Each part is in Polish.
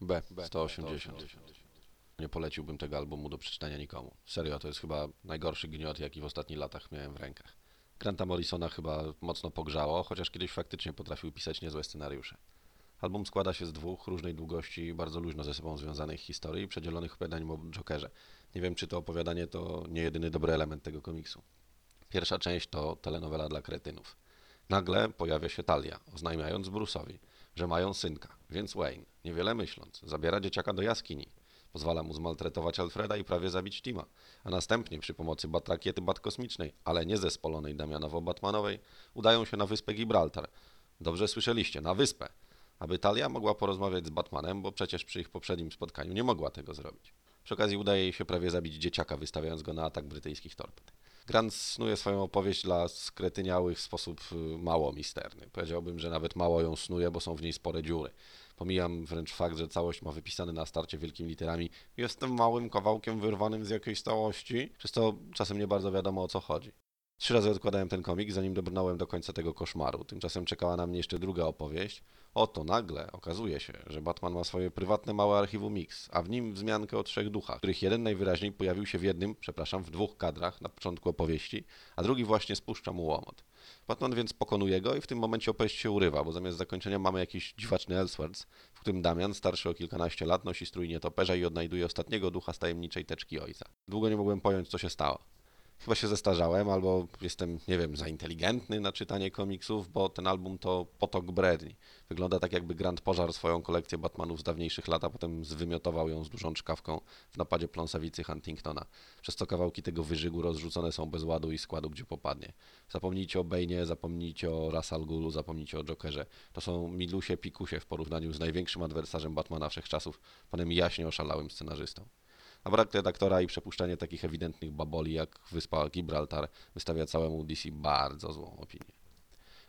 B, 180. Nie poleciłbym tego albumu do przeczytania nikomu. Serio, to jest chyba najgorszy gniot, jaki w ostatnich latach miałem w rękach. Granta Morrisona chyba mocno pogrzało, chociaż kiedyś faktycznie potrafił pisać niezłe scenariusze. Album składa się z dwóch różnej długości bardzo luźno ze sobą związanych historii i przedzielonych opowiadań o Jokerze. Nie wiem, czy to opowiadanie to nie jedyny dobry element tego komiksu. Pierwsza część to telenowela dla kretynów. Nagle pojawia się Talia, oznajmiając Bruce'owi, że mają synka, więc Wayne, niewiele myśląc, zabiera dzieciaka do jaskini. Pozwala mu zmaltretować Alfreda i prawie zabić Tima, a następnie przy pomocy batrakiety batkosmicznej, ale nie zespolonej Damianowo-Batmanowej, udają się na wyspę Gibraltar. Dobrze słyszeliście, na wyspę. Aby Talia mogła porozmawiać z Batmanem, bo przecież przy ich poprzednim spotkaniu nie mogła tego zrobić. Przy okazji udaje jej się prawie zabić dzieciaka, wystawiając go na atak brytyjskich torped. Grant snuje swoją opowieść dla skretyniałych w sposób y, mało misterny. Powiedziałbym, że nawet mało ją snuje, bo są w niej spore dziury. Pomijam wręcz fakt, że całość ma wypisane na starcie wielkimi literami Jestem małym kawałkiem wyrwanym z jakiejś całości, przez to czasem nie bardzo wiadomo o co chodzi. Trzy razy odkładałem ten komik, zanim dobrnąłem do końca tego koszmaru. Tymczasem czekała na mnie jeszcze druga opowieść. Oto nagle okazuje się, że Batman ma swoje prywatne małe archiwum Mix, a w nim wzmiankę o trzech duchach, których jeden najwyraźniej pojawił się w jednym, przepraszam, w dwóch kadrach na początku opowieści, a drugi właśnie spuszcza mu łomot. Batman więc pokonuje go i w tym momencie opowieść się urywa, bo zamiast zakończenia mamy jakiś dziwaczny Elseworlds, w którym Damian, starszy o kilkanaście lat, nosi strój nietoperza i odnajduje ostatniego ducha z tajemniczej teczki ojca. Długo nie mogłem pojąć, co się stało. Chyba się zestarzałem, albo jestem, nie wiem, za inteligentny na czytanie komiksów, bo ten album to potok bredni. Wygląda tak, jakby Grant pożarł swoją kolekcję Batmanów z dawniejszych lat, a potem zwymiotował ją z dużą czkawką w napadzie pląsawicy Huntingtona. Przez co kawałki tego wyżygu rozrzucone są bez ładu i składu, gdzie popadnie. Zapomnijcie o Bane'ie, zapomnijcie o Ra's al Ghulu, zapomnijcie o Jokerze. To są milusie pikusie w porównaniu z największym adwersarzem Batmana wszechczasów, panem jaśnie oszalałym scenarzystą. A brak redaktora i przepuszczanie takich ewidentnych baboli jak wyspa Gibraltar wystawia całemu DC bardzo złą opinię.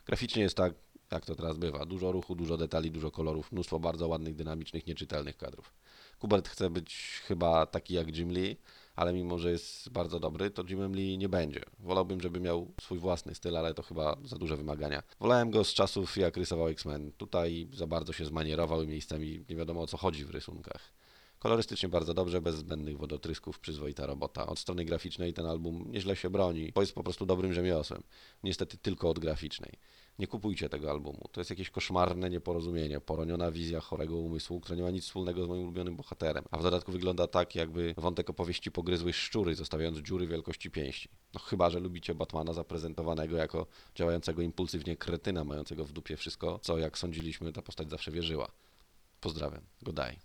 Graficznie jest tak, jak to teraz bywa. Dużo ruchu, dużo detali, dużo kolorów, mnóstwo bardzo ładnych, dynamicznych, nieczytelnych kadrów. Kubert chce być chyba taki jak Jim Lee, ale mimo, że jest bardzo dobry, to Jimem Lee nie będzie. Wolałbym, żeby miał swój własny styl, ale to chyba za duże wymagania. Wolałem go z czasów, jak rysował X-Men. Tutaj za bardzo się zmanierował i miejscami nie wiadomo o co chodzi w rysunkach. Kolorystycznie bardzo dobrze, bez zbędnych wodotrysków, przyzwoita robota. Od strony graficznej ten album nieźle się broni, bo jest po prostu dobrym rzemiosłem. Niestety tylko od graficznej. Nie kupujcie tego albumu. To jest jakieś koszmarne nieporozumienie, poroniona wizja chorego umysłu, która nie ma nic wspólnego z moim ulubionym bohaterem. A w dodatku wygląda tak, jakby wątek opowieści pogryzły szczury, zostawiając dziury wielkości pięści. No chyba, że lubicie Batmana zaprezentowanego jako działającego impulsywnie kretyna, mającego w dupie wszystko, co jak sądziliśmy ta postać zawsze wierzyła. Pozdrawiam. Godaj.